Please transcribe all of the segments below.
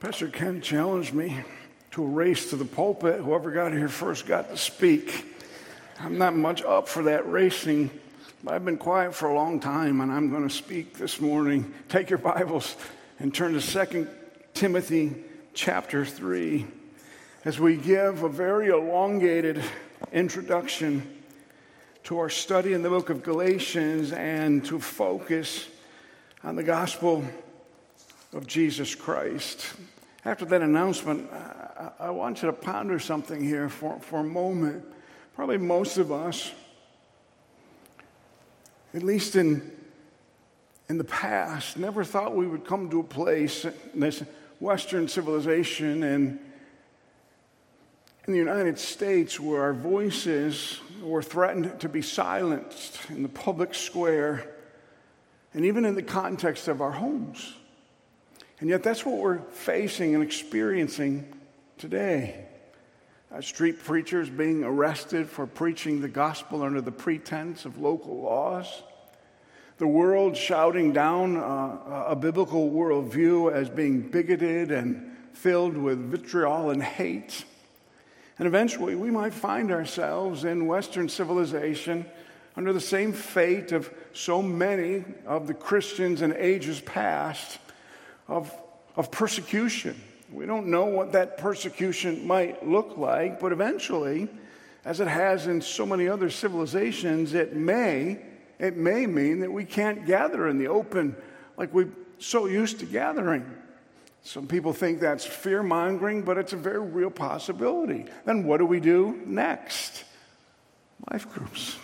Pastor Ken challenged me to a race to the pulpit. Whoever got here first got to speak. I'm not much up for that racing, but I've been quiet for a long time and I'm going to speak this morning. Take your Bibles and turn to 2 Timothy chapter 3 as we give a very elongated introduction to our study in the book of Galatians and to focus on the gospel of Jesus Christ. After that announcement, I, want you to ponder something here for, for a moment. Probably most of us, at least in, in the past, never thought we would come to a place in this Western civilization and in the United States where our voices were threatened to be silenced in the public square and even in the context of our homes. And yet, that's what we're facing and experiencing today. Uh, street preachers being arrested for preaching the gospel under the pretense of local laws. The world shouting down uh, a biblical worldview as being bigoted and filled with vitriol and hate. And eventually, we might find ourselves in Western civilization under the same fate of so many of the Christians in ages past of, of persecution. We don't know what that persecution might look like, but eventually, as it has in so many other civilizations, it may, it may mean that we can't gather in the open like we're so used to gathering. Some people think that's fear mongering, but it's a very real possibility. Then what do we do next? Life groups.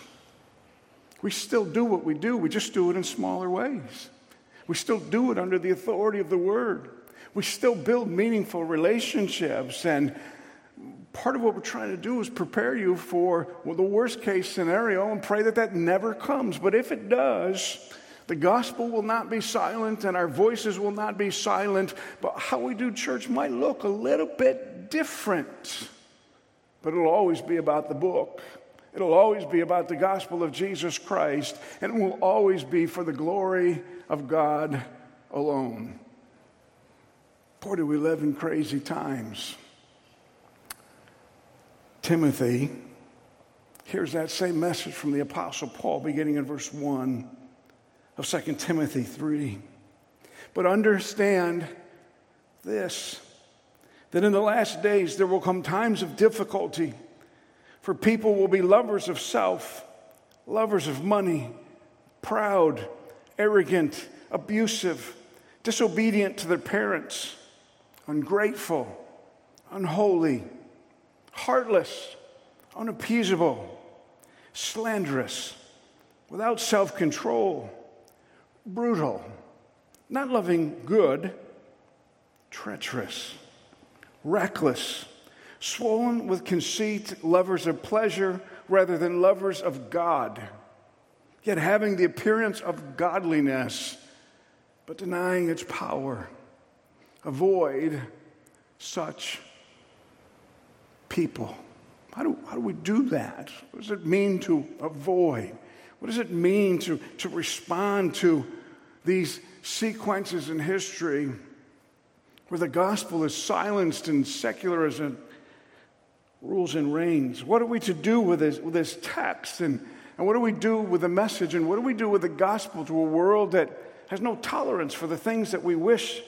We still do what we do, we just do it in smaller ways. We still do it under the authority of the Word. We still build meaningful relationships. And part of what we're trying to do is prepare you for well, the worst case scenario and pray that that never comes. But if it does, the gospel will not be silent and our voices will not be silent, but how we do church might look a little bit different. But it'll always be about the book. It'll always be about the gospel of Jesus Christ, and it will always be for the glory of God alone. Boy, do we live in crazy times. Timothy, here's that same message from the Apostle Paul beginning in verse 1 of 2 Timothy 3. But understand this that in the last days there will come times of difficulty, for people will be lovers of self, lovers of money, proud arrogant, abusive, disobedient to their parents, ungrateful, unholy, heartless, unappeasable, slanderous, without self control, brutal, not loving good, treacherous, reckless, swollen with conceit, lovers of pleasure rather than lovers of God yet having the appearance of godliness, but denying its power. Avoid such people. How do, how do we do that? What does it mean to avoid? What does it mean to, to respond to these sequences in history where the gospel is silenced and secularism rules and reigns? What are we to do with this, with this text and and what do we do with the message? And what do we do with the gospel to a world that has no tolerance for the things that we wish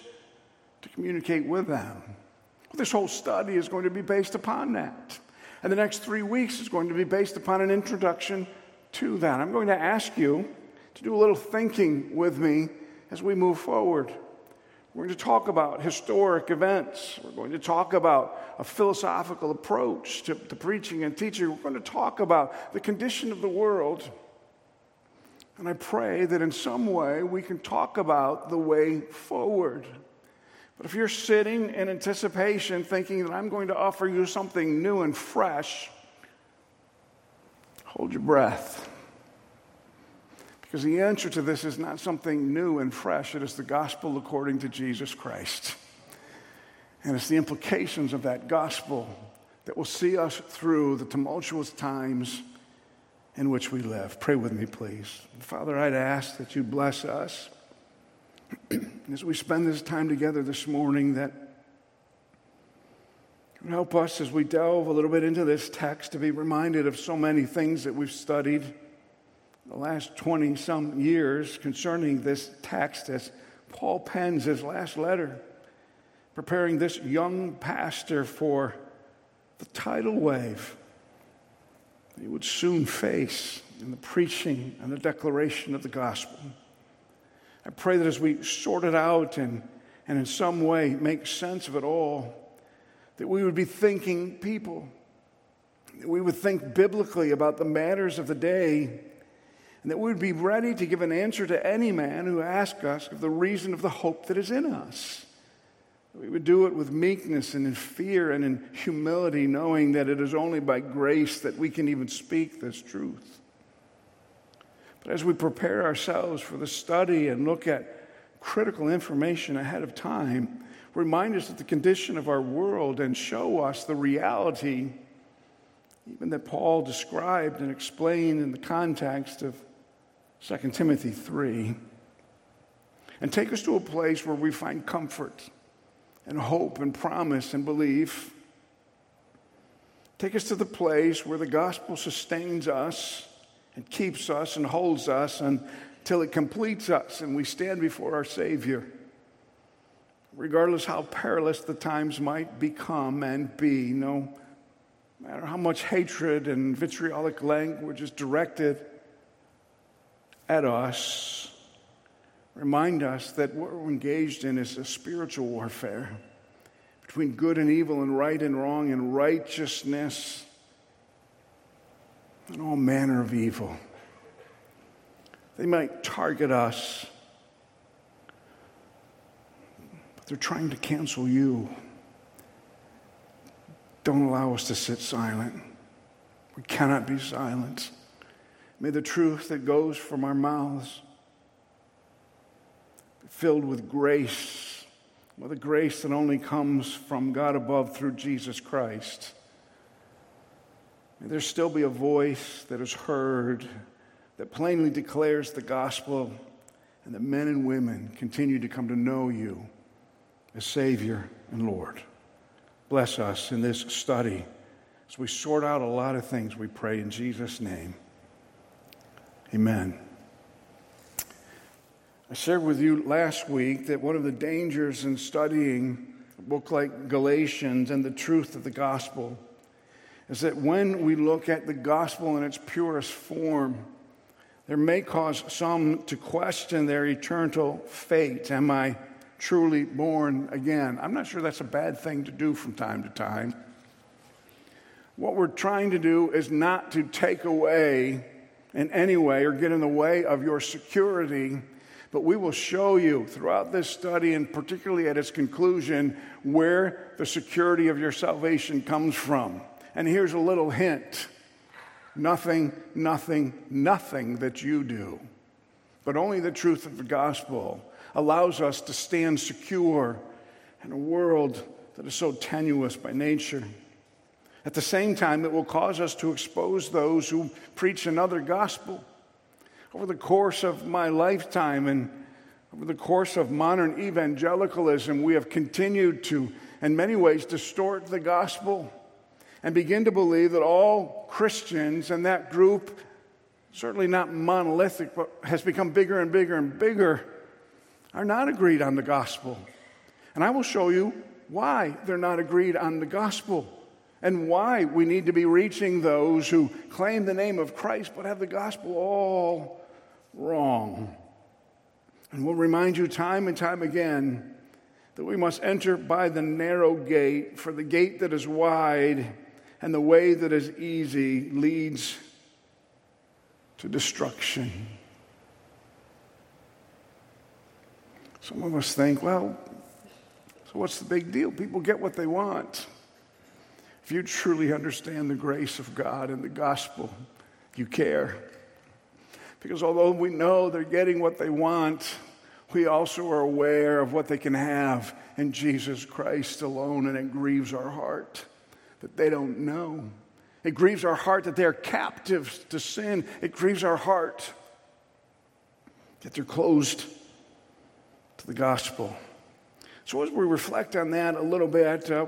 to communicate with them? Well, this whole study is going to be based upon that. And the next three weeks is going to be based upon an introduction to that. I'm going to ask you to do a little thinking with me as we move forward. We're going to talk about historic events. We're going to talk about a philosophical approach to, to, preaching and teaching. We're going to talk about the condition of the world. And I pray that in some way we can talk about the way forward. But if you're sitting in anticipation thinking that I'm going to offer you something new and fresh, hold your breath. Because the answer to this is not something new and fresh, it is the gospel according to Jesus Christ. And it's the implications of that gospel that will see us through the tumultuous times in which we live. Pray with me, please. Father, I'd ask that you bless us as we spend this time together this morning, that Help us as we delve a little bit into this text to be reminded of so many things that we've studied the last 20 some years concerning this text as Paul pens his last letter, preparing this young pastor for the tidal wave he would soon face in the preaching and the declaration of the gospel. I pray that as we sort it out and, and in some way make sense of it all, that we would be thinking people, that we would think biblically about the matters of the day, and that we would be ready to give an answer to any man who asks us of the reason of the hope that is in us. We would do it with meekness and in fear and in humility, knowing that it is only by grace that we can even speak this truth. But as we prepare ourselves for the study and look at critical information ahead of time, remind us of the condition of our world and show us the reality, even that Paul described and explained in the context of 2 Timothy 3. And take us to a place where we find comfort and hope and promise and belief. Take us to the place where the gospel sustains us and keeps us and holds us until it completes us and we stand before our Savior. Regardless how perilous the times might become and be, no matter how much hatred and vitriolic language is directed at us, remind us that what we're engaged in is a spiritual warfare between good and evil and right and wrong and righteousness and all manner of evil. They might target us, but they're trying to cancel you. Don't allow us to sit silent. We cannot be silent. May the truth that goes from our mouths be filled with grace, with a grace that only comes from God above through Jesus Christ. May there still be a voice that is heard that plainly declares the gospel, and that men and women continue to come to know you as Savior and Lord. Bless us in this study as we sort out a lot of things, we pray in Jesus' name. Amen. I shared with you last week that one of the dangers in studying a book like Galatians and the truth of the gospel is that when we look at the gospel in its purest form, there may cause some to question their eternal fate. Am I truly born again? I'm not sure that's a bad thing to do from time to time. What we're trying to do is not to take away in any way or get in the way of your security but we will show you throughout this study, and particularly at its conclusion, where the security of your salvation comes from. And here's a little hint nothing, nothing, nothing that you do, but only the truth of the gospel allows us to stand secure in a world that is so tenuous by nature. At the same time, it will cause us to expose those who preach another gospel over the course of my lifetime and over the course of modern evangelicalism, we have continued to, in many ways, distort the gospel and begin to believe that all Christians and that group, certainly not monolithic, but has become bigger and bigger and bigger, are not agreed on the gospel. And I will show you why they're not agreed on the gospel and why we need to be reaching those who claim the name of Christ but have the gospel all wrong. And we'll remind you time and time again that we must enter by the narrow gate, for the gate that is wide and the way that is easy leads to destruction. Some of us think, well, so what's the big deal? People get what they want. If you truly understand the grace of God and the gospel, you care. Because although we know they're getting what they want, we also are aware of what they can have in Jesus Christ alone, and it grieves our heart that they don't know. It grieves our heart that they're captives to sin. It grieves our heart that they're closed to the gospel. So, as we reflect on that a little bit, uh,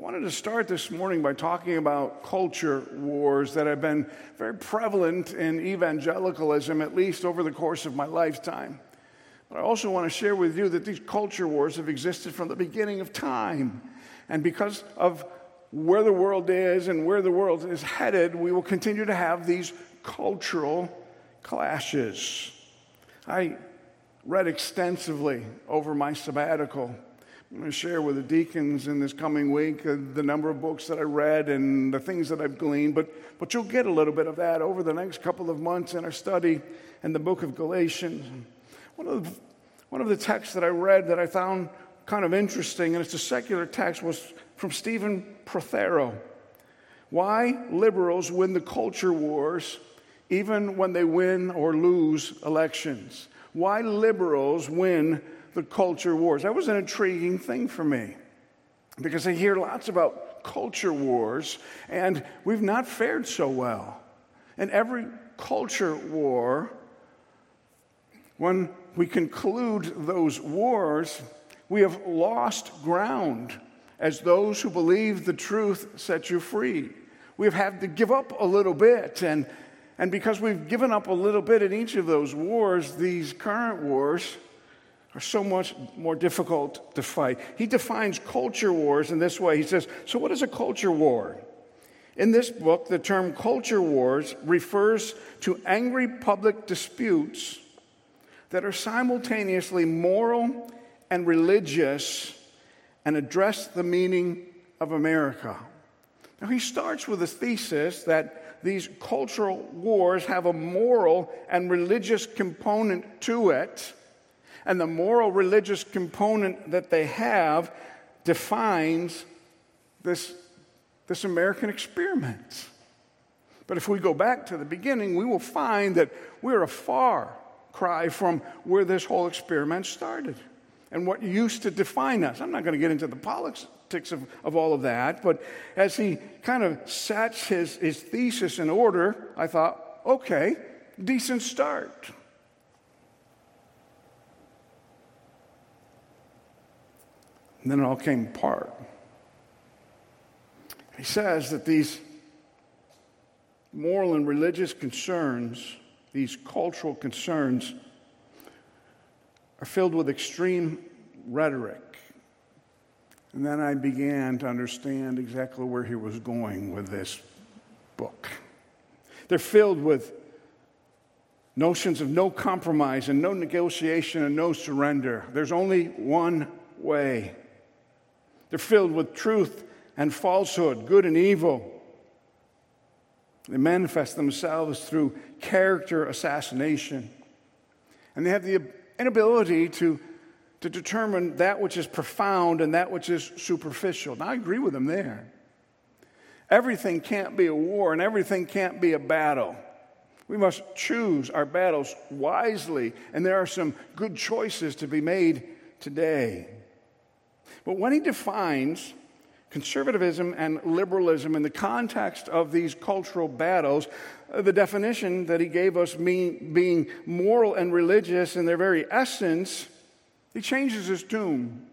I wanted to start this morning by talking about culture wars that have been very prevalent in evangelicalism, at least over the course of my lifetime. But I also want to share with you that these culture wars have existed from the beginning of time. And because of where the world is and where the world is headed, we will continue to have these cultural clashes. I read extensively over my sabbatical. I'm going to share with the deacons in this coming week uh, the number of books that I read and the things that I've gleaned, but, but you'll get a little bit of that over the next couple of months in our study in the book of Galatians. One of, the, one of the texts that I read that I found kind of interesting, and it's a secular text, was from Stephen Prothero. Why liberals win the culture wars even when they win or lose elections. Why liberals win the culture wars. That was an intriguing thing for me because I hear lots about culture wars, and we've not fared so well. In every culture war, when we conclude those wars, we have lost ground as those who believe the truth set you free. We've had to give up a little bit. And, and because we've given up a little bit in each of those wars, these current wars are so much more difficult to fight. He defines culture wars in this way. He says, So, what is a culture war? In this book, the term culture wars refers to angry public disputes that are simultaneously moral and religious and address the meaning of America. Now, he starts with a thesis that these cultural wars have a moral and religious component to it and the moral religious component that they have defines this, this American experiment. But if we go back to the beginning, we will find that we're a far cry from where this whole experiment started and what used to define us. I'm not going to get into the politics of, of all of that, but as he kind of sets his, his thesis in order, I thought, okay, decent start. And then it all came apart. He says that these moral and religious concerns, these cultural concerns, are filled with extreme rhetoric. And then I began to understand exactly where he was going with this book. They're filled with notions of no compromise and no negotiation and no surrender. There's only one way. They're filled with truth and falsehood, good and evil. They manifest themselves through character assassination. And they have the inability to, to determine that which is profound and that which is superficial. Now, I agree with them there. Everything can't be a war and everything can't be a battle. We must choose our battles wisely, and there are some good choices to be made today. But when he defines conservatism and liberalism in the context of these cultural battles, uh, the definition that he gave us mean, being moral and religious in their very essence, he changes his tune.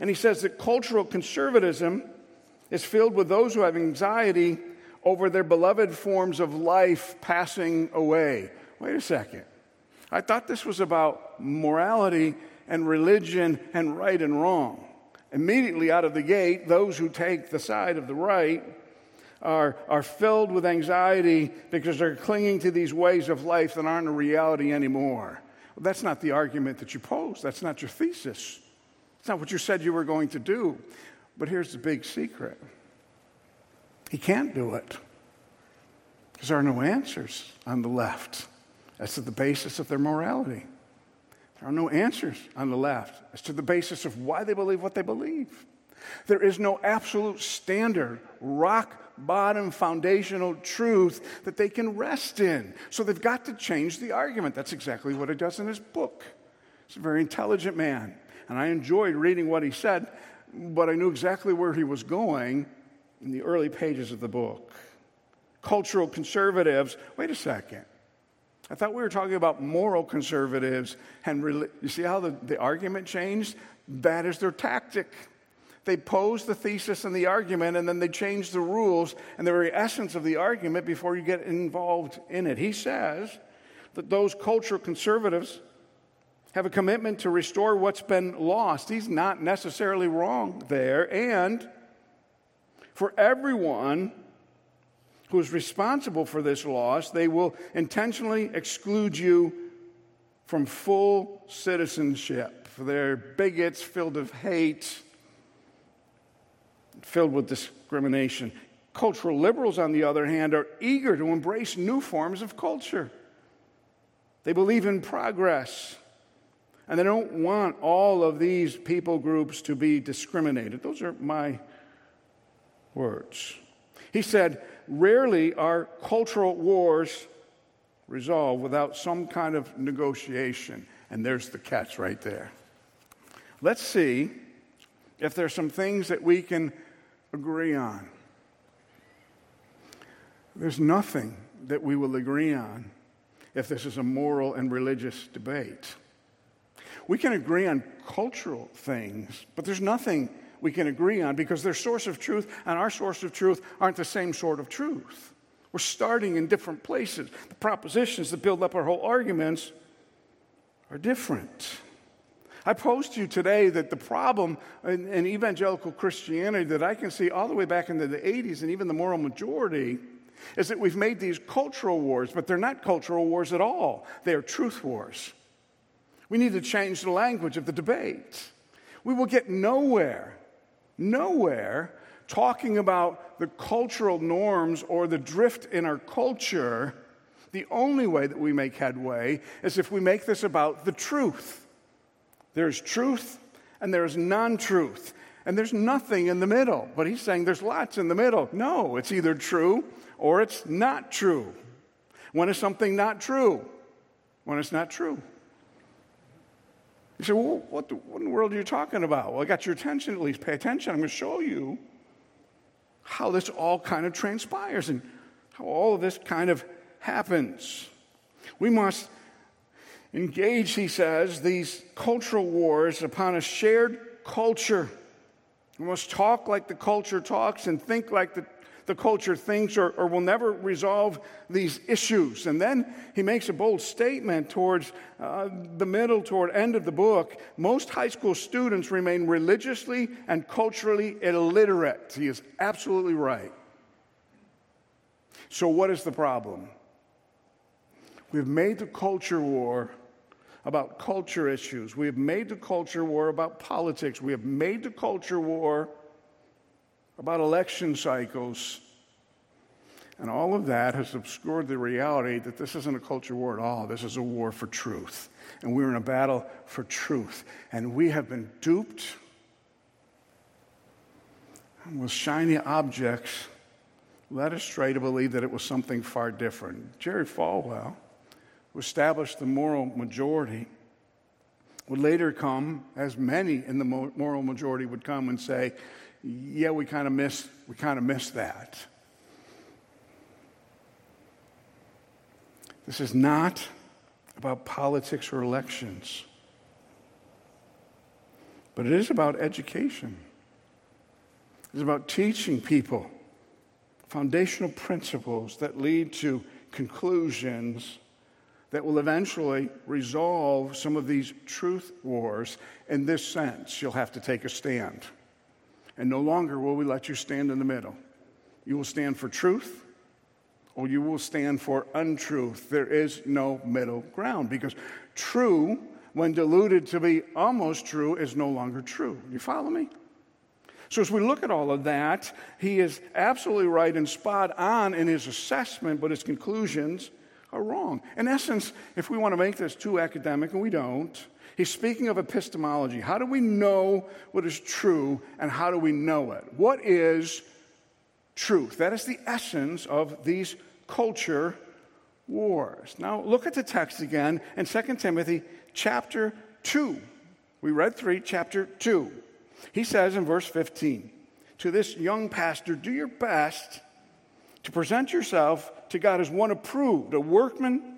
And he says that cultural conservatism is filled with those who have anxiety over their beloved forms of life passing away. Wait a second. I thought this was about morality and religion and right and wrong. Immediately out of the gate, those who take the side of the right are, are filled with anxiety because they're clinging to these ways of life that aren't a reality anymore. Well, that's not the argument that you posed. That's not your thesis. It's not what you said you were going to do. But here's the big secret he can't do it because there are no answers on the left as to the basis of their morality. There are no answers on the left as to the basis of why they believe what they believe. There is no absolute standard, rock bottom foundational truth that they can rest in. So they've got to change the argument. That's exactly what he does in his book. He's a very intelligent man. And I enjoyed reading what he said, but I knew exactly where he was going in the early pages of the book. Cultural conservatives, wait a second. I thought we were talking about moral conservatives. And you see how the, the argument changed? That is their tactic. They pose the thesis and the argument, and then they change the rules and the very essence of the argument before you get involved in it. He says that those cultural conservatives have a commitment to restore what's been lost. He's not necessarily wrong there. And for everyone who is responsible for this loss, they will intentionally exclude you from full citizenship. They're bigots filled with hate filled with discrimination. Cultural liberals, on the other hand, are eager to embrace new forms of culture. They believe in progress, and they don't want all of these people groups to be discriminated. Those are my words. He said, Rarely are cultural wars resolved without some kind of negotiation. And there's the catch right there. Let's see if there's some things that we can agree on. There's nothing that we will agree on if this is a moral and religious debate. We can agree on cultural things, but there's nothing we can agree on because their source of truth and our source of truth aren't the same sort of truth. We're starting in different places. The propositions that build up our whole arguments are different. I pose to you today that the problem in, in, evangelical Christianity that I can see all the way back into the 80s and even the moral majority is that we've made these cultural wars, but they're not cultural wars at all. They are truth wars. We need to change the language of the debate. We will get nowhere, nowhere talking about the cultural norms or the drift in our culture. The only way that we make headway is if we make this about the truth. There's truth and there's non truth. And there's nothing in the middle. But he's saying there's lots in the middle. No, it's either true or it's not true. When is something not true? When it's not true. You say, well, what, the, what in the world are you talking about? Well, I got your attention at least. Pay attention. I'm going to show you how this all kind of transpires and how all of this kind of happens. We must engage, he says, these cultural wars upon a shared culture. We must talk like the culture talks and think like the, the culture thinks, or, or we'll never resolve these issues. And then he makes a bold statement towards uh, the middle, toward end of the book. Most high school students remain religiously and culturally illiterate. He is absolutely right. So, what is the problem? We've made the culture war about culture issues. We have made the culture war about politics. We have made the culture war about election cycles. And all of that has obscured the reality that this isn't a culture war at all. This is a war for truth. And we're in a battle for truth. And we have been duped with shiny objects led astray to believe that it was something far different. Jerry Falwell who established the moral majority, would later come, as many in the moral majority would come and say, yeah, we kind of missed, we kind of missed that. This is not about politics or elections, but it is about education. It's about teaching people foundational principles that lead to conclusions that will eventually resolve some of these truth wars. In this sense, you'll have to take a stand. And no longer will we let you stand in the middle. You will stand for truth or you will stand for untruth. There is no middle ground because true, when diluted to be almost true, is no longer true. You follow me? So, as we look at all of that, he is absolutely right and spot on in his assessment, but his conclusions are wrong. In essence, if we want to make this too academic, and we don't, he's speaking of epistemology. How do we know what is true, and how do we know it? What is truth? That is the essence of these culture wars. Now, look at the text again in 2 Timothy chapter 2. We read 3, chapter 2. He says in verse 15, To this young pastor, do your best to present yourself to God as one approved, a workman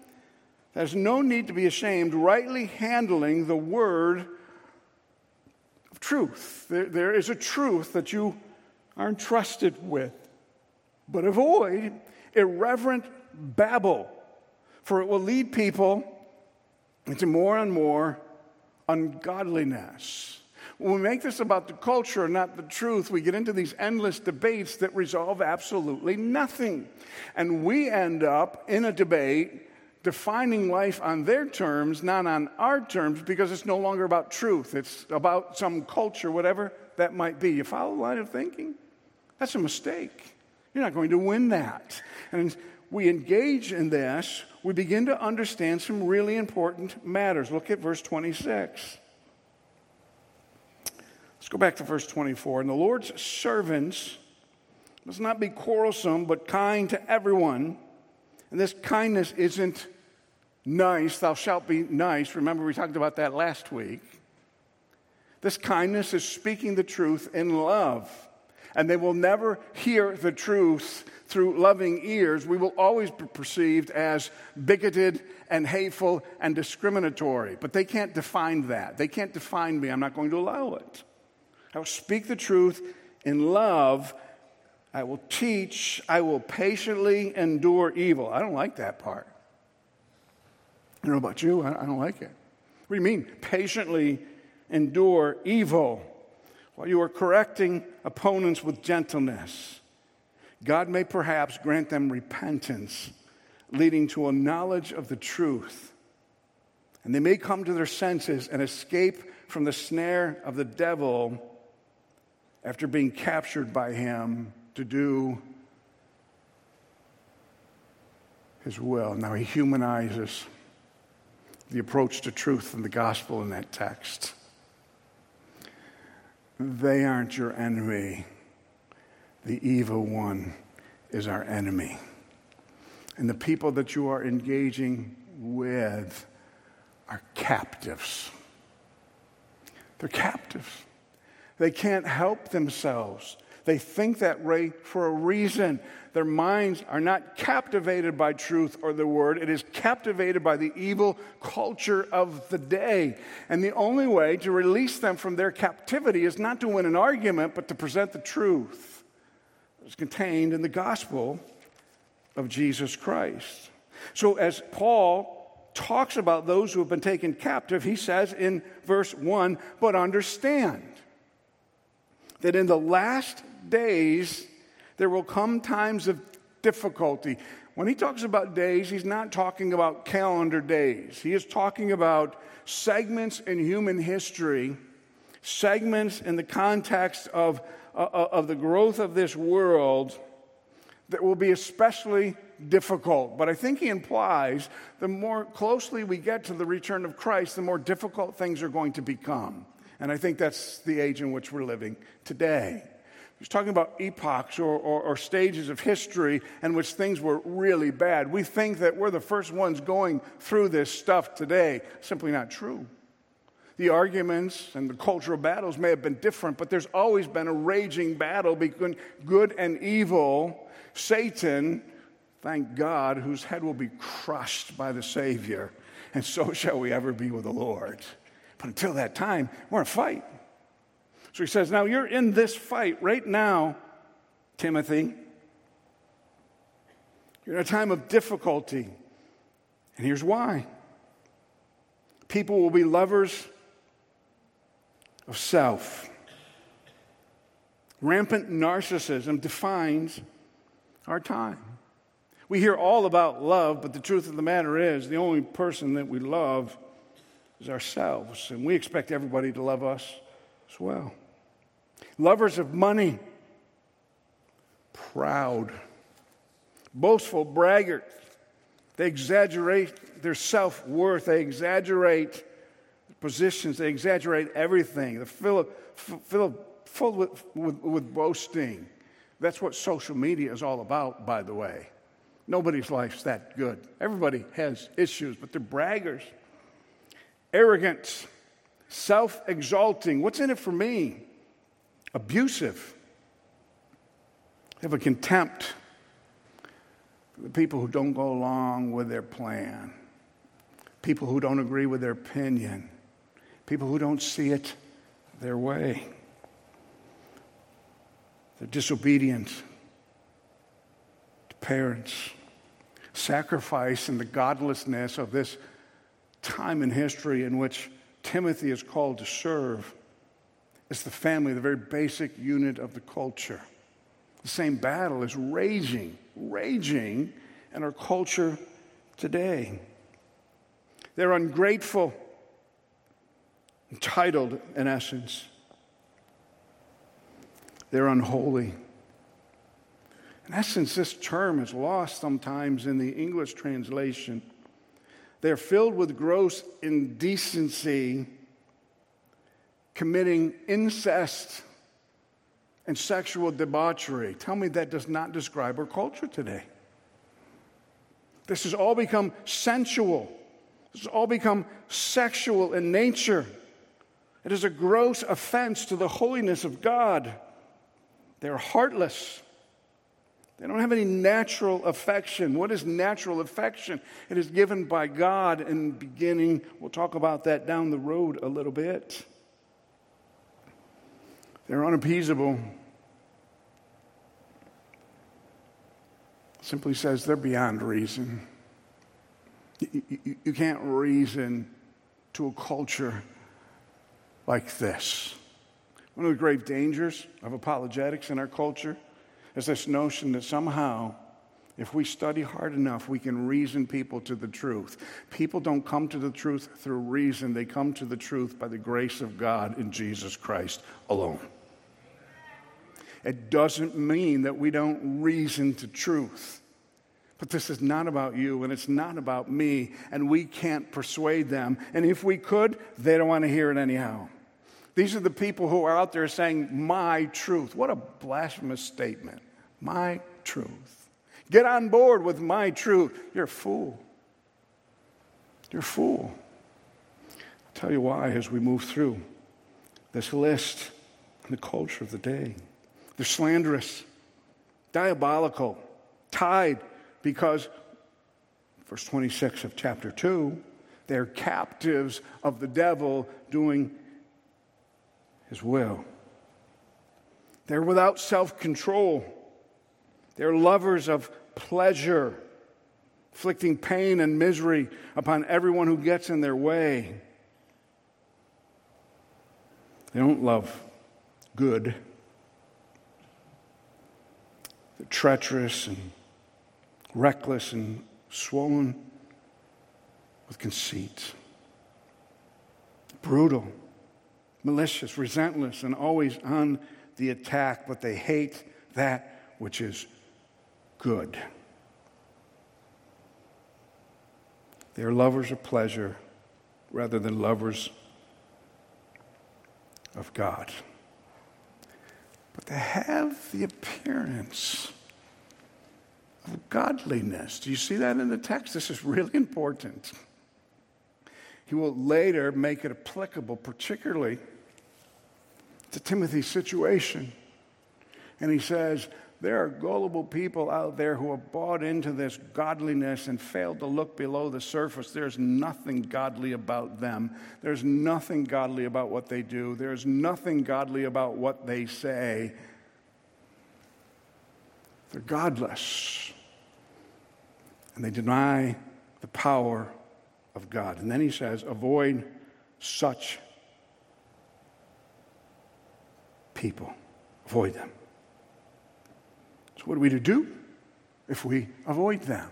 has no need to be ashamed, rightly handling the word of truth. There, there is a truth that you are entrusted with. But avoid irreverent babble, for it will lead people into more and more ungodliness. When we make this about the culture, not the truth, we get into these endless debates that resolve absolutely nothing. And we end up in a debate defining life on their terms, not on our terms, because it's no longer about truth. It's about some culture, whatever that might be. You follow the line of thinking? That's a mistake. You're not going to win that. And we engage in this, we begin to understand some really important matters. Look at verse 26. Let's go back to verse 24. And the Lord's servants must not be quarrelsome, but kind to everyone. And this kindness isn't nice, thou shalt be nice. Remember, we talked about that last week. This kindness is speaking the truth in love. And they will never hear the truth through loving ears. We will always be perceived as bigoted and hateful and discriminatory. But they can't define that. They can't define me. I'm not going to allow it. I will speak the truth in love. I will teach. I will patiently endure evil. I don't like that part. I don't know about you, I don't like it. What do you mean? Patiently endure evil while you are correcting opponents with gentleness. God may perhaps grant them repentance, leading to a knowledge of the truth. And they may come to their senses and escape from the snare of the devil after being captured by him to do his will. Now, he humanizes the approach to truth in the gospel in that text. They aren't your enemy. The evil one is our enemy. And the people that you are engaging with are captives. They're captives. They can't help themselves. They think that way for a reason. Their minds are not captivated by truth or the word, it is captivated by the evil culture of the day. And the only way to release them from their captivity is not to win an argument, but to present the truth that's contained in the gospel of Jesus Christ. So, as Paul talks about those who have been taken captive, he says in verse 1 But understand that in the last days there will come times of difficulty. When he talks about days, he's not talking about calendar days. He is talking about segments in human history, segments in the context of, uh, of the growth of this world that will be especially difficult. But I think he implies the more closely we get to the return of Christ, the more difficult things are going to become. And I think that's the age in which we're living today. He's talking about epochs or, or, or, stages of history in which things were really bad. We think that we're the first ones going through this stuff today. Simply not true. The arguments and the cultural battles may have been different, but there's always been a raging battle between good and evil. Satan, thank God, whose head will be crushed by the Savior, and so shall we ever be with the Lord. But until that time, we're in a fight. So he says, Now you're in this fight right now, Timothy. You're in a time of difficulty. And here's why people will be lovers of self. Rampant narcissism defines our time. We hear all about love, but the truth of the matter is the only person that we love is ourselves. And we expect everybody to love us as well lovers of money, proud, boastful braggarts. They exaggerate their self worth, they exaggerate positions, they exaggerate everything. They're full, full, full with, with, with boasting. That's what social media is all about, by the way. Nobody's life's that good. Everybody has issues, but they're braggers. Arrogant, self exalting. What's in it for me? Abusive. They have a contempt for the people who don't go along with their plan, people who don't agree with their opinion, people who don't see it their way. They're disobedient to parents. Sacrifice and the godlessness of this time in history in which Timothy is called to serve is the family, the very basic unit of the culture. The same battle is raging, raging in our culture today. They're ungrateful, entitled, in essence. They're unholy. In essence, this term is lost sometimes in the English translation. They're filled with gross indecency, committing incest and sexual debauchery. Tell me that does not describe our culture today. This has all become sensual. This has all become sexual in nature. It is a gross offense to the holiness of God. They're heartless. They don't have any natural affection. What is natural affection? It is given by God in the beginning. We'll talk about that down the road a little bit. They're unappeasable. Simply says they're beyond reason. You, can't reason to a culture like this. One of the grave dangers of apologetics in our culture is this notion that somehow, if we study hard enough, we can reason people to the truth. People don't come to the truth through reason, they come to the truth by the grace of God in Jesus Christ alone. It doesn't mean that we don't reason to truth. But this is not about you and it's not about me, and we can't persuade them. And if we could, they don't want to hear it anyhow. These are the people who are out there saying, My truth. What a blasphemous statement. My truth. Get on board with my truth. You're a fool. You're a fool. I'll tell you why as we move through this list and the culture of the day. They're slanderous, diabolical, tied because, verse 26 of chapter 2, they're captives of the devil doing his will. They're without self control. They're lovers of pleasure, inflicting pain and misery upon everyone who gets in their way. They don't love good. They're treacherous and reckless and swollen with conceit. Brutal malicious, resentless, and always on the attack, but they hate that which is good. They are lovers of pleasure rather than lovers of God. They have the appearance of godliness. Do you see that in the text? This is really important. He will later make it applicable, particularly to Timothy's situation. And he says, There are gullible people out there who have bought into this godliness and failed to look below the surface. There's nothing godly about them. There's nothing godly about what they do. There's nothing godly about what they say. They're godless. And they deny the power of God. And then he says, Avoid such people. Avoid them. So, what are we to do if we avoid them?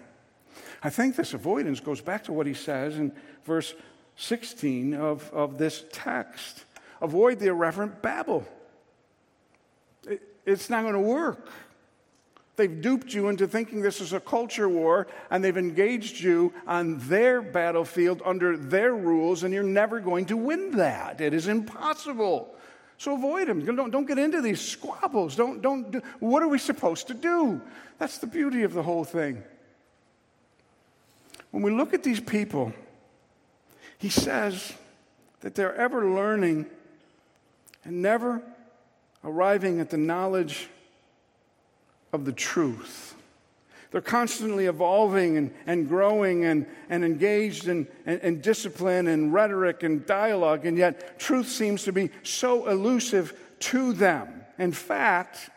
I think this avoidance goes back to what he says in verse 16 of, of this text avoid the irreverent babble. It, it's not going to work. They've duped you into thinking this is a culture war, and they've engaged you on their battlefield under their rules, and you're never going to win that. It is impossible. So avoid them. Don't, don't get into these squabbles. Don't, don't do, what are we supposed to do? That's the beauty of the whole thing. When we look at these people, he says that they're ever learning and never arriving at the knowledge of the truth. They're constantly evolving and, and growing and, and engaged in, in, in discipline and rhetoric and dialogue, and yet truth seems to be so elusive to them. In fact,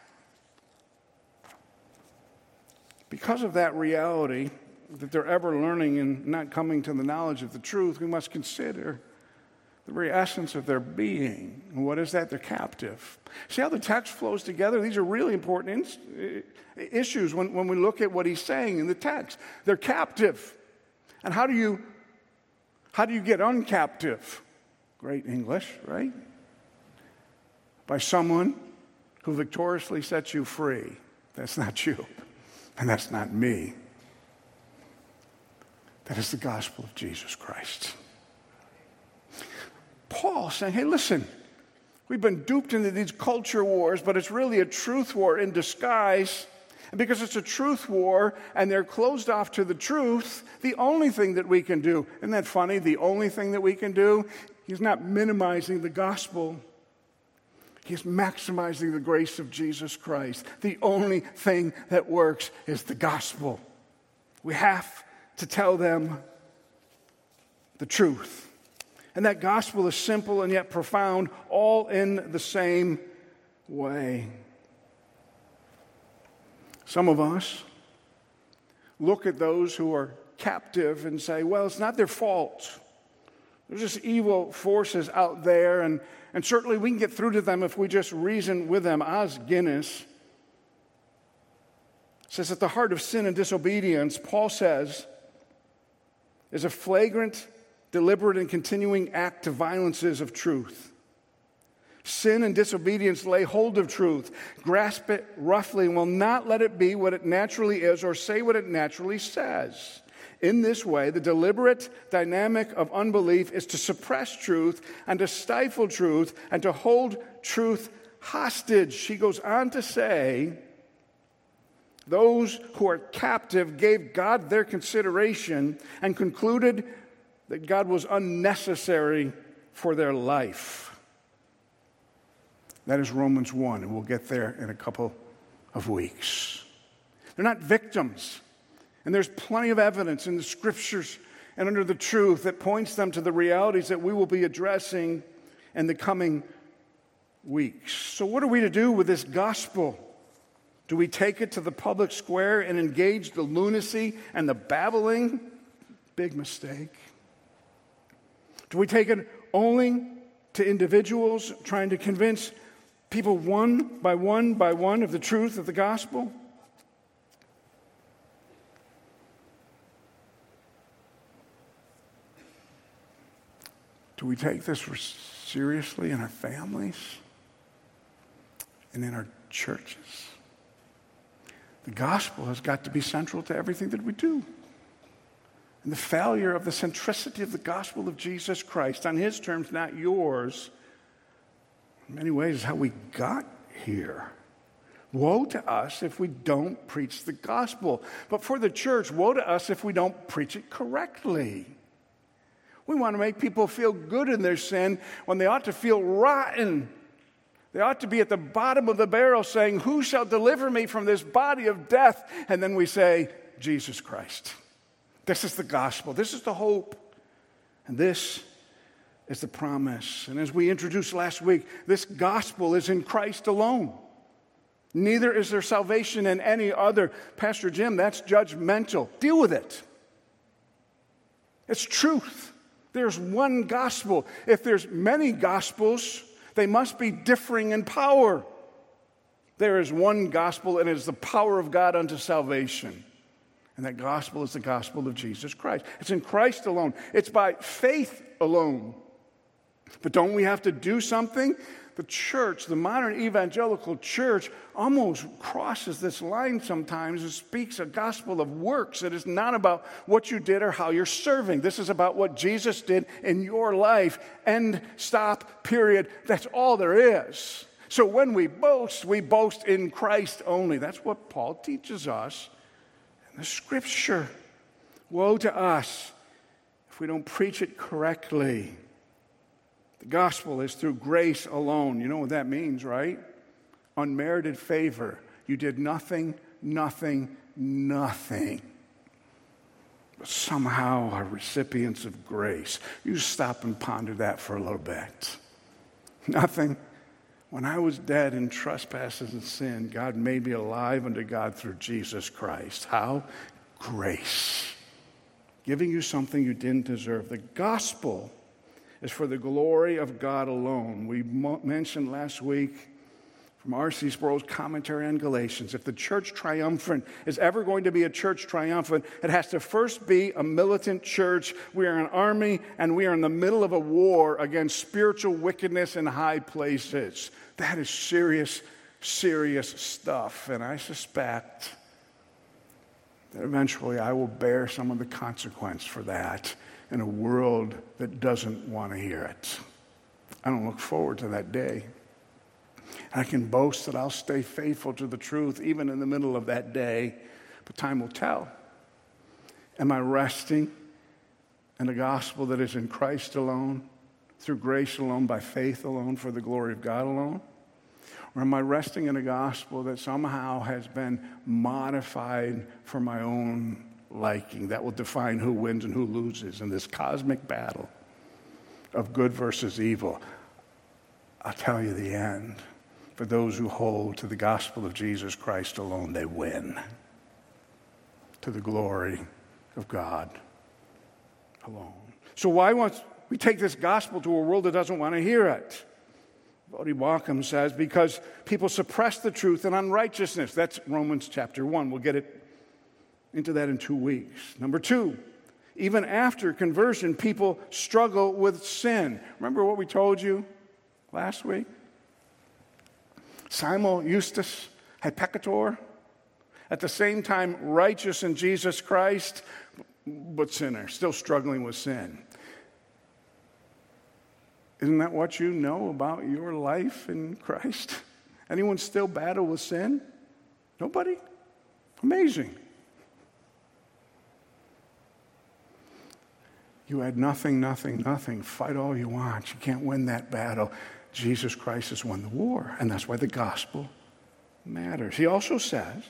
because of that reality, that they're ever learning and not coming to the knowledge of the truth, we must consider the very essence of their being. And what is that? They're captive. See how the text flows together? These are really important issues when, when we look at what he's saying in the text. They're captive. And how do you how do you get uncaptive? Great English, right? By someone who victoriously sets you free. That's not you. And that's not me. That is the gospel of Jesus Christ. Paul saying, hey, listen, we've been duped into these culture wars, but it's really a truth war in disguise. And because it's a truth war and they're closed off to the truth, the only thing that we can do, isn't that funny? The only thing that we can do, he's not minimizing the gospel. He's maximizing the grace of Jesus Christ. The only thing that works is the gospel. We have to tell them the truth. And that gospel is simple and yet profound, all in the same way. Some of us look at those who are captive and say, well, it's not their fault. There's just evil forces out there, and, and certainly we can get through to them if we just reason with them. Os Guinness says at the heart of sin and disobedience, Paul says, is a flagrant, deliberate, and continuing act to violences of truth. Sin and disobedience lay hold of truth, grasp it roughly, and will not let it be what it naturally is or say what it naturally says. In this way, the deliberate dynamic of unbelief is to suppress truth and to stifle truth and to hold truth hostage. She goes on to say, those who are captive gave God their consideration and concluded that God was unnecessary for their life. That is Romans 1, and we'll get there in a couple of weeks. They're not victims. And there's plenty of evidence in the scriptures and under the truth that points them to the realities that we will be addressing in the coming weeks. So, what are we to do with this gospel? Do we take it to the public square and engage the lunacy and the babbling? Big mistake. Do we take it only to individuals trying to convince people one by one by one of the truth of the gospel? Do we take this seriously in our families and in our churches? The gospel has got to be central to everything that we do. And the failure of the centricity of the gospel of Jesus Christ, on his terms, not yours, in many ways is how we got here. Woe to us if we don't preach the gospel. But for the church, woe to us if we don't preach it correctly. We want to make people feel good in their sin when they ought to feel rotten. They ought to be at the bottom of the barrel saying, Who shall deliver me from this body of death? And then we say, Jesus Christ. This is the gospel. This is the hope. And this is the promise. And as we introduced last week, this gospel is in Christ alone. Neither is there salvation in any other. Pastor Jim, that's judgmental. Deal with it. It's truth. There's one gospel. If there's many gospels, they must be differing in power. There is one gospel, and it is the power of God unto salvation. And that gospel is the gospel of Jesus Christ. It's in Christ alone, it's by faith alone. But don't we have to do something? The church, the modern evangelical church, almost crosses this line sometimes and speaks a gospel of works. that is not about what you did or how you're serving. This is about what Jesus did in your life. End, stop, period. That's all there is. So when we boast, we boast in Christ only. That's what Paul teaches us the scripture. Woe to us if we don't preach it correctly. The gospel is through grace alone. You know what that means, right? Unmerited favor. You did nothing, nothing, nothing. But somehow are recipients of grace. You stop and ponder that for a little bit. Nothing. When I was dead in trespasses and sin, God made me alive unto God through Jesus Christ. How? Grace. Giving you something you didn't deserve. The gospel is for the glory of God alone. We mentioned last week from R.C. Sproul's commentary on Galatians. If the church triumphant is ever going to be a church triumphant, it has to first be a militant church. We are an army and we are in the middle of a war against spiritual wickedness in high places. That is serious, serious stuff. And I suspect that eventually I will bear some of the consequence for that in a world that doesn't want to hear it. I don't look forward to that day. I can boast that I'll stay faithful to the truth even in the middle of that day, but time will tell. Am I resting in a gospel that is in Christ alone, through grace alone, by faith alone, for the glory of God alone? Or am I resting in a gospel that somehow has been modified for my own liking? That will define who wins and who loses in this cosmic battle of good versus evil. I'll tell you the end for those who hold to the gospel of Jesus Christ alone, they win to the glory of God alone. So, why once we take this gospel to a world that doesn't want to hear it? Voddie Baucham says, because people suppress the truth in unrighteousness. That's Romans chapter 1. We'll get it into that in two weeks. Number two, even after conversion, people struggle with sin. Remember what we told you last week? Justus et peccator, at the same time righteous in Jesus Christ, but sinner, still struggling with sin. Isn't that what you know about your life in Christ? Anyone still battle with sin? Nobody? Amazing. You had nothing, nothing, nothing. Fight all you want. You can't win that battle. Jesus Christ has won the war, and that's why the gospel matters. He also says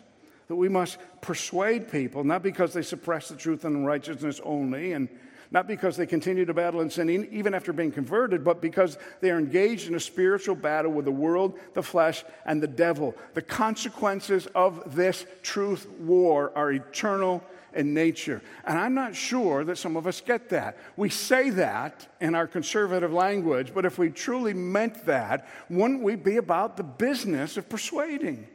that we must persuade people, not because they suppress the truth and righteousness only, and not because they continue to battle in sin even after being converted, but because they are engaged in a spiritual battle with the world, the flesh, and the devil. The consequences of this truth war are eternal in nature. And I'm not sure that some of us get that. We say that in our conservative language, but if we truly meant that, wouldn't we be about the business of persuading?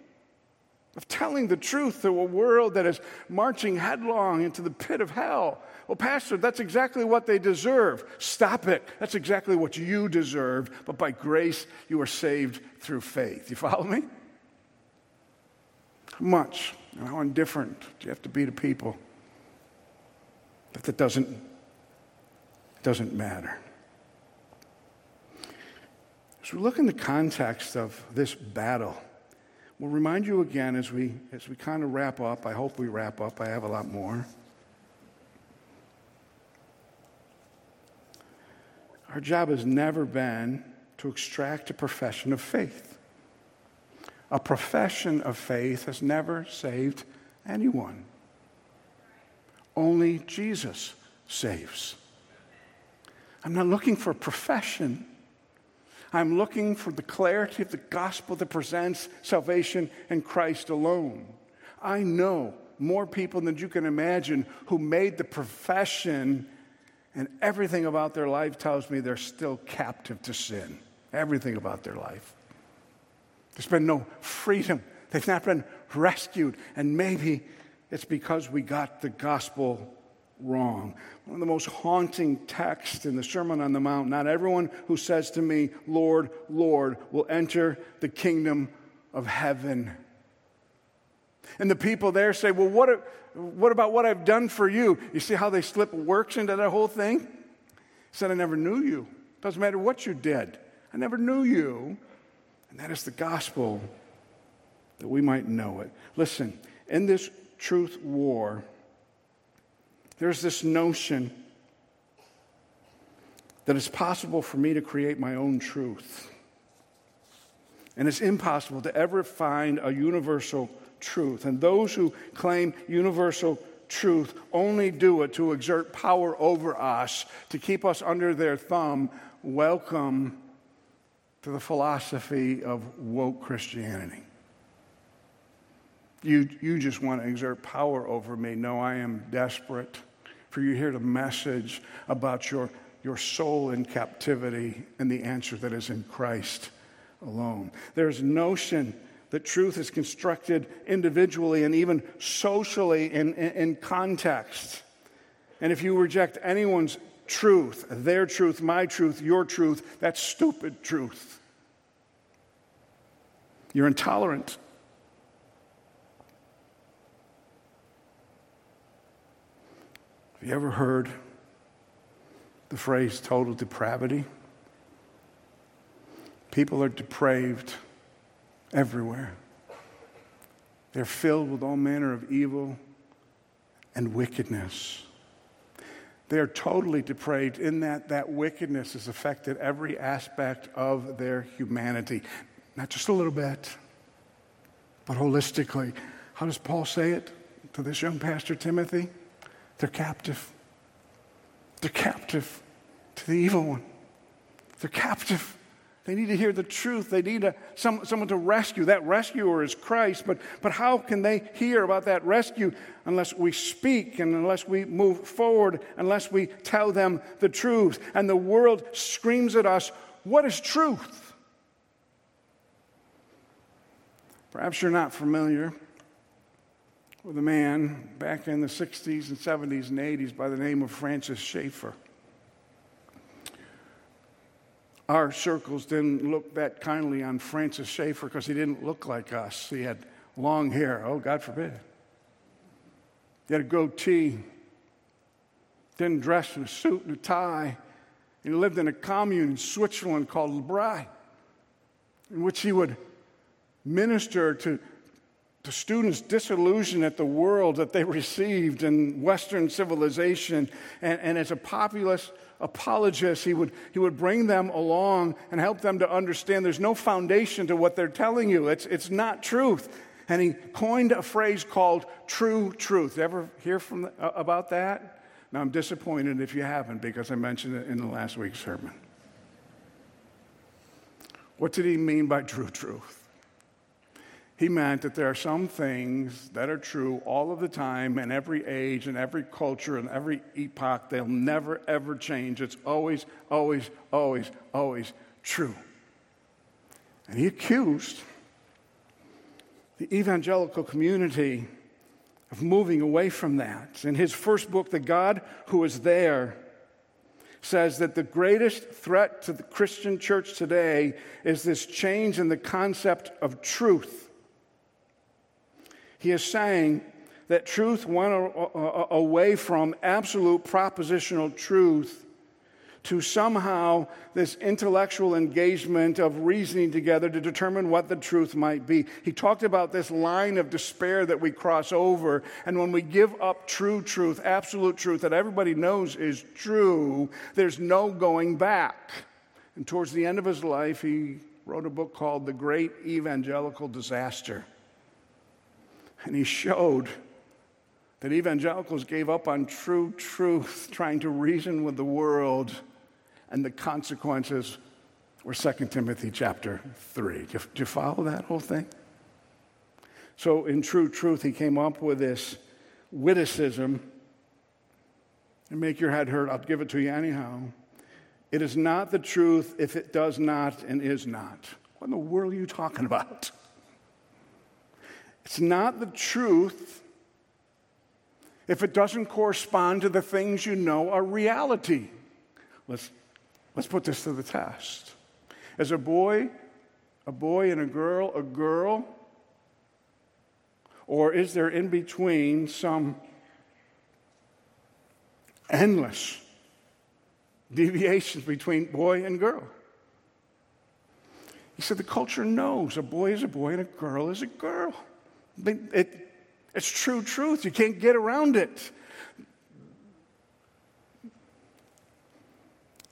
Of telling the truth to a world that is marching headlong into the pit of hell. Well, Pastor, that's exactly what they deserve. Stop it. That's exactly what you deserve. But by grace, you are saved through faith. You follow me? How much and how indifferent do you have to be to people? But that doesn't, doesn't matter. As we look in the context of this battle, we'll remind you again as we, as we kind of wrap up. I hope we wrap up. I have a lot more. Our job has never been to extract a profession of faith. A profession of faith has never saved anyone. Only Jesus saves. I'm not looking for a profession. I'm looking for the clarity of the gospel that presents salvation in Christ alone. I know more people than you can imagine who made the profession, and everything about their life tells me they're still captive to sin. Everything about their life. There's been no freedom, they've not been rescued, and maybe it's because we got the gospel wrong. One of the most haunting texts in the Sermon on the Mount not everyone who says to me, Lord, Lord, will enter the kingdom of heaven. And the people there say, Well, what, what about what I've done for you? You see how they slip works into that whole thing? He said, I never knew you. Doesn't matter what you did, I never knew you. And that is the gospel that we might know it. Listen, in this truth war, there's this notion that it's possible for me to create my own truth. And it's impossible to ever find a universal truth. And those who claim universal truth only do it to exert power over us, to keep us under their thumb. Welcome to the philosophy of woke Christianity. You, you just want to exert power over me. No, I am desperate for you to hear the message about your, your soul in captivity and the answer that is in Christ alone. There's notion that truth is constructed individually and even socially in, in, in context. And if you reject anyone's truth, their truth, my truth, your truth, that's stupid truth. You're intolerant. Have you ever heard the phrase total depravity? People are depraved everywhere. They're filled with all manner of evil and wickedness. They are totally depraved in that that wickedness has affected every aspect of their humanity. Not just a little bit, but holistically. How does Paul say it to this young pastor, Timothy? They're captive. They're captive to the evil one. They're captive. They need to hear the truth. They need a, some, someone to rescue. That rescuer is Christ. But, but how can they hear about that rescue unless we speak and unless we move forward, unless we tell them the truth? And the world screams at us, What is truth? Perhaps you're not familiar with a man back in the 60s and 70s and 80s by the name of Francis Schaeffer. Our circles didn't look that kindly on Francis Schaeffer because he didn't look like us. He had long hair. Oh, God forbid. He had a goatee, didn't dress in a suit and a tie. He lived in a commune in Switzerland called L'Abri, in which he would minister to to students disillusioned at the world that they received in Western civilization. And, and, as a populist apologist, he would, he would bring them along and help them to understand there's no foundation to what they're telling you. It's, it's not truth. And he coined a phrase called true truth. Ever hear from the, uh, about that? Now, I'm disappointed if you haven't because I mentioned it in the last week's sermon. What did he mean by true truth? He meant that there are some things that are true all of the time in every age and every culture and every epoch. They'll never, ever change. It's always, always, always, always true. And he accused the evangelical community of moving away from that. In his first book, The God Who Is There, says that the greatest threat to the Christian church today is this change in the concept of truth. He is saying that truth went away from absolute propositional truth to somehow this intellectual engagement of reasoning together to determine what the truth might be. He talked about this line of despair that we cross over, and when we give up true truth, absolute truth that everybody knows is true, there's no going back. And towards the end of his life, he wrote a book called The Great Evangelical Disaster. And he showed that evangelicals gave up on true truth, trying to reason with the world, and the consequences were 2 Timothy chapter 3. Do you, follow that whole thing? So, in true truth, he came up with this witticism. And make your head hurt, I'll give it to you anyhow. It is not the truth if it does not and is not. What in the world are you talking about? It's not the truth if it doesn't correspond to the things you know are reality. Let's, let's put this to the test. As a boy, a boy and a girl, a girl, or is there in between some endless deviations between boy and girl? He said the culture knows a boy is a boy and a girl is a girl. It, it's true truth. You can't get around it.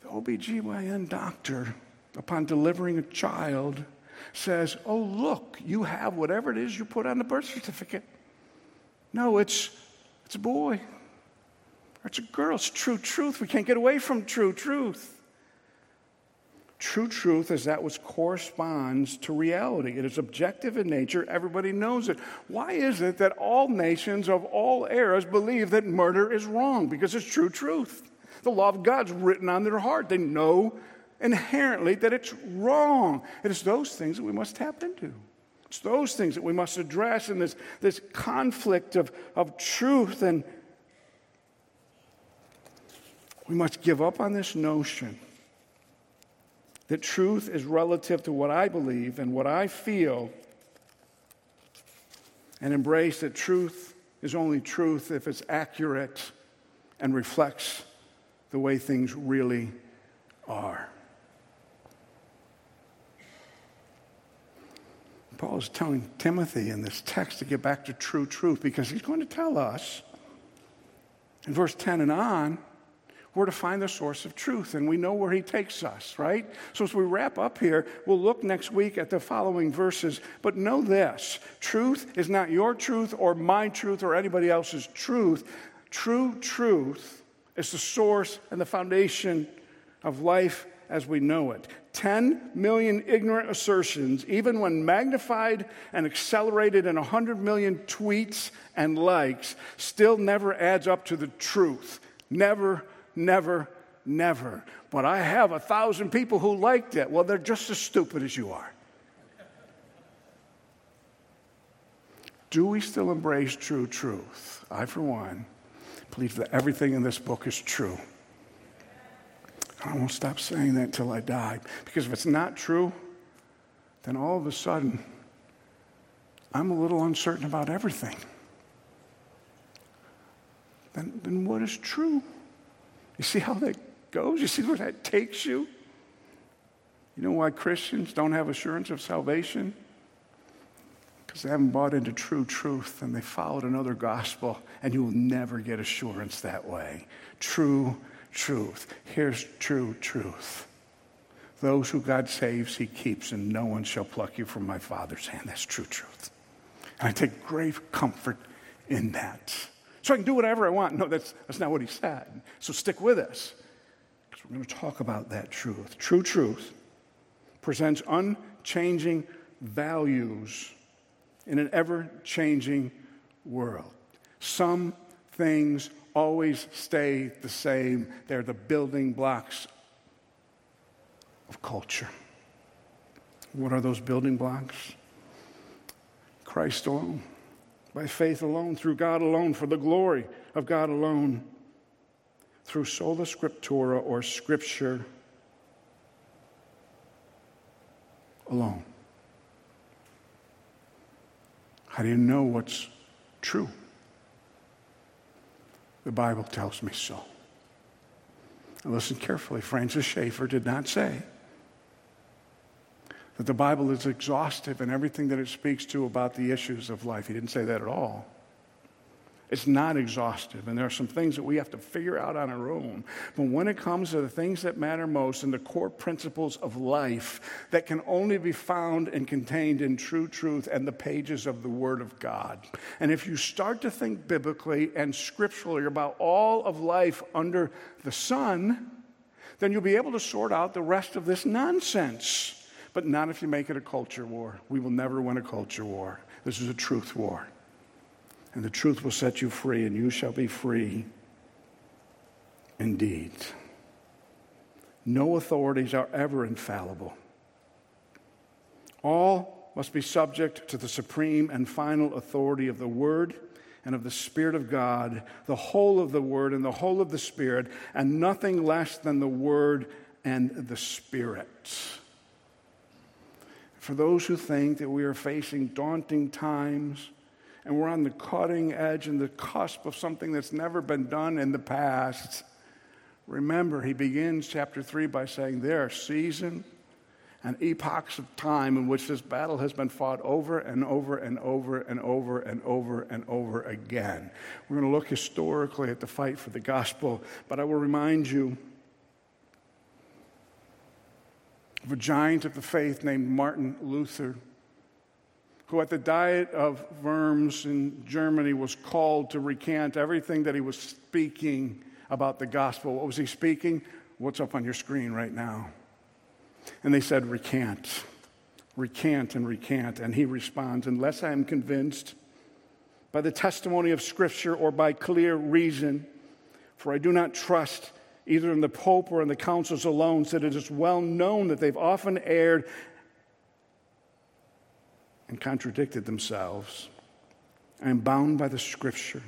The OBGYN doctor, upon delivering a child, says, Oh, look, you have whatever it is you put on the birth certificate. No, it's, it's a boy. It's a girl. It's true truth. We can't get away from true truth. True truth is that which corresponds to reality. It is objective in nature. Everybody knows it. Why is it that all nations of all eras believe that murder is wrong? Because it's true truth. The law of God's written on their heart. They know inherently that it's wrong. It is those things that we must tap into. It's those things that we must address in this, this conflict of, of truth. And we must give up on this notion that truth is relative to what I believe and what I feel, and embrace that truth is only truth if it's accurate and reflects the way things really are. Paul is telling Timothy in this text to get back to true truth because he's going to tell us in verse 10 and on we're to find the source of truth, and we know where he takes us, right? So, as we wrap up here, we'll look next week at the following verses. But know this truth is not your truth or my truth or anybody else's truth. True truth is the source and the foundation of life as we know it. 10 million ignorant assertions, even when magnified and accelerated in 100 million tweets and likes, still never adds up to the truth. Never never, never. But I have a thousand people who liked it. Well, they're just as stupid as you are. Do we still embrace true truth? I, for one, believe that everything in this book is true. I won't stop saying that until I die. Because if it's not true, then all of a sudden, I'm a little uncertain about everything. Then, then what is true? You see how that goes? You see where that takes you? You know why Christians don't have assurance of salvation? Because they haven't bought into true truth and they followed another gospel, and you will never get assurance that way. True truth. Here's true truth. Those who God saves, he keeps, and no one shall pluck you from my Father's hand. That's true truth. And I take great comfort in that. So I can do whatever I want. No, that's, that's not what he said. So stick with us because we're going to talk about that truth. True truth presents unchanging values in an ever changing world. Some things always stay the same, they're the building blocks of culture. What are those building blocks? Christ alone by faith alone, through God alone, for the glory of God alone, through sola scriptura or scripture alone. How do you know what's true? The Bible tells me so. Now listen carefully. Francis Schaeffer did not say that the Bible is exhaustive in everything that it speaks to about the issues of life. He didn't say that at all. It's not exhaustive, and there are some things that we have to figure out on our own. But when it comes to the things that matter most and the core principles of life that can only be found and contained in true truth and the pages of the Word of God. And if you start to think biblically and scripturally about all of life under the sun, then you'll be able to sort out the rest of this nonsense but not if you make it a culture war. We will never win a culture war. This is a truth war. And the truth will set you free, and you shall be free indeed. No authorities are ever infallible. All must be subject to the supreme and final authority of the Word and of the Spirit of God, the whole of the Word and the whole of the Spirit, and nothing less than the Word and the Spirit for those who think that we are facing daunting times and we're on the cutting edge and the cusp of something that's never been done in the past, remember, he begins chapter 3 by saying there are seasons and epochs of time in which this battle has been fought over and over and over and over and over and over again. We're going to look historically at the fight for the gospel, but I will remind you of a giant of the faith named Martin Luther, who at the Diet of Worms in Germany was called to recant everything that he was speaking about the gospel. What was he speaking? What's up on your screen right now? And they said, Recant, recant, and recant. And he responds, Unless I am convinced by the testimony of Scripture or by clear reason, for I do not trust either in the Pope or in the councils alone, said it is well known that they've often erred and contradicted themselves. I am bound by the Scripture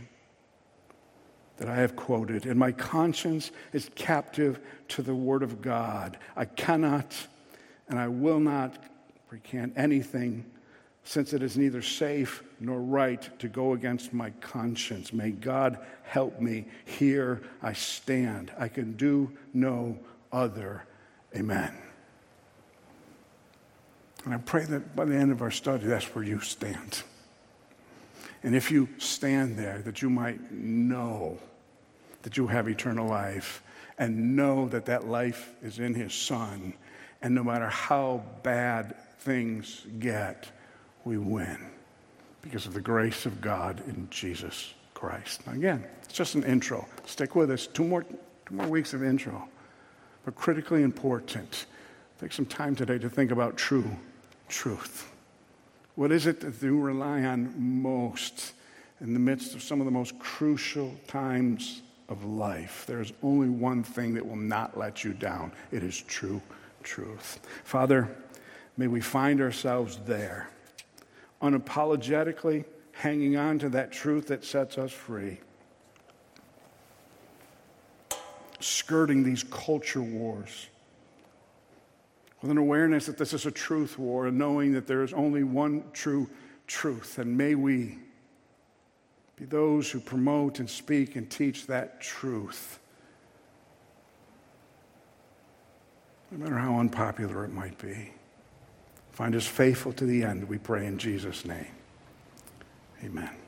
that I have quoted, and my conscience is captive to the Word of God. I cannot and I will not recant anything since it is neither safe nor right to go against my conscience. May God help me. Here I stand. I can do no other. Amen. And I pray that by the end of our study, that's where you stand. And if you stand there, that you might know that you have eternal life and know that that life is in His Son. And no matter how bad things get, we win because of the grace of God in Jesus Christ. Now, again, it's just an intro. Stick with us. Two more, two more weeks of intro, but critically important. Take some time today to think about true truth. What is it that you rely on most in the midst of some of the most crucial times of life? There's only one thing that will not let you down it is true truth. Father, may we find ourselves there unapologetically hanging on to that truth that sets us free. Skirting these culture wars with an awareness that this is a truth war and knowing that there is only one true truth. And may we be those who promote and speak and teach that truth. No matter how unpopular it might be. Find us faithful to the end, we pray in Jesus' name. Amen.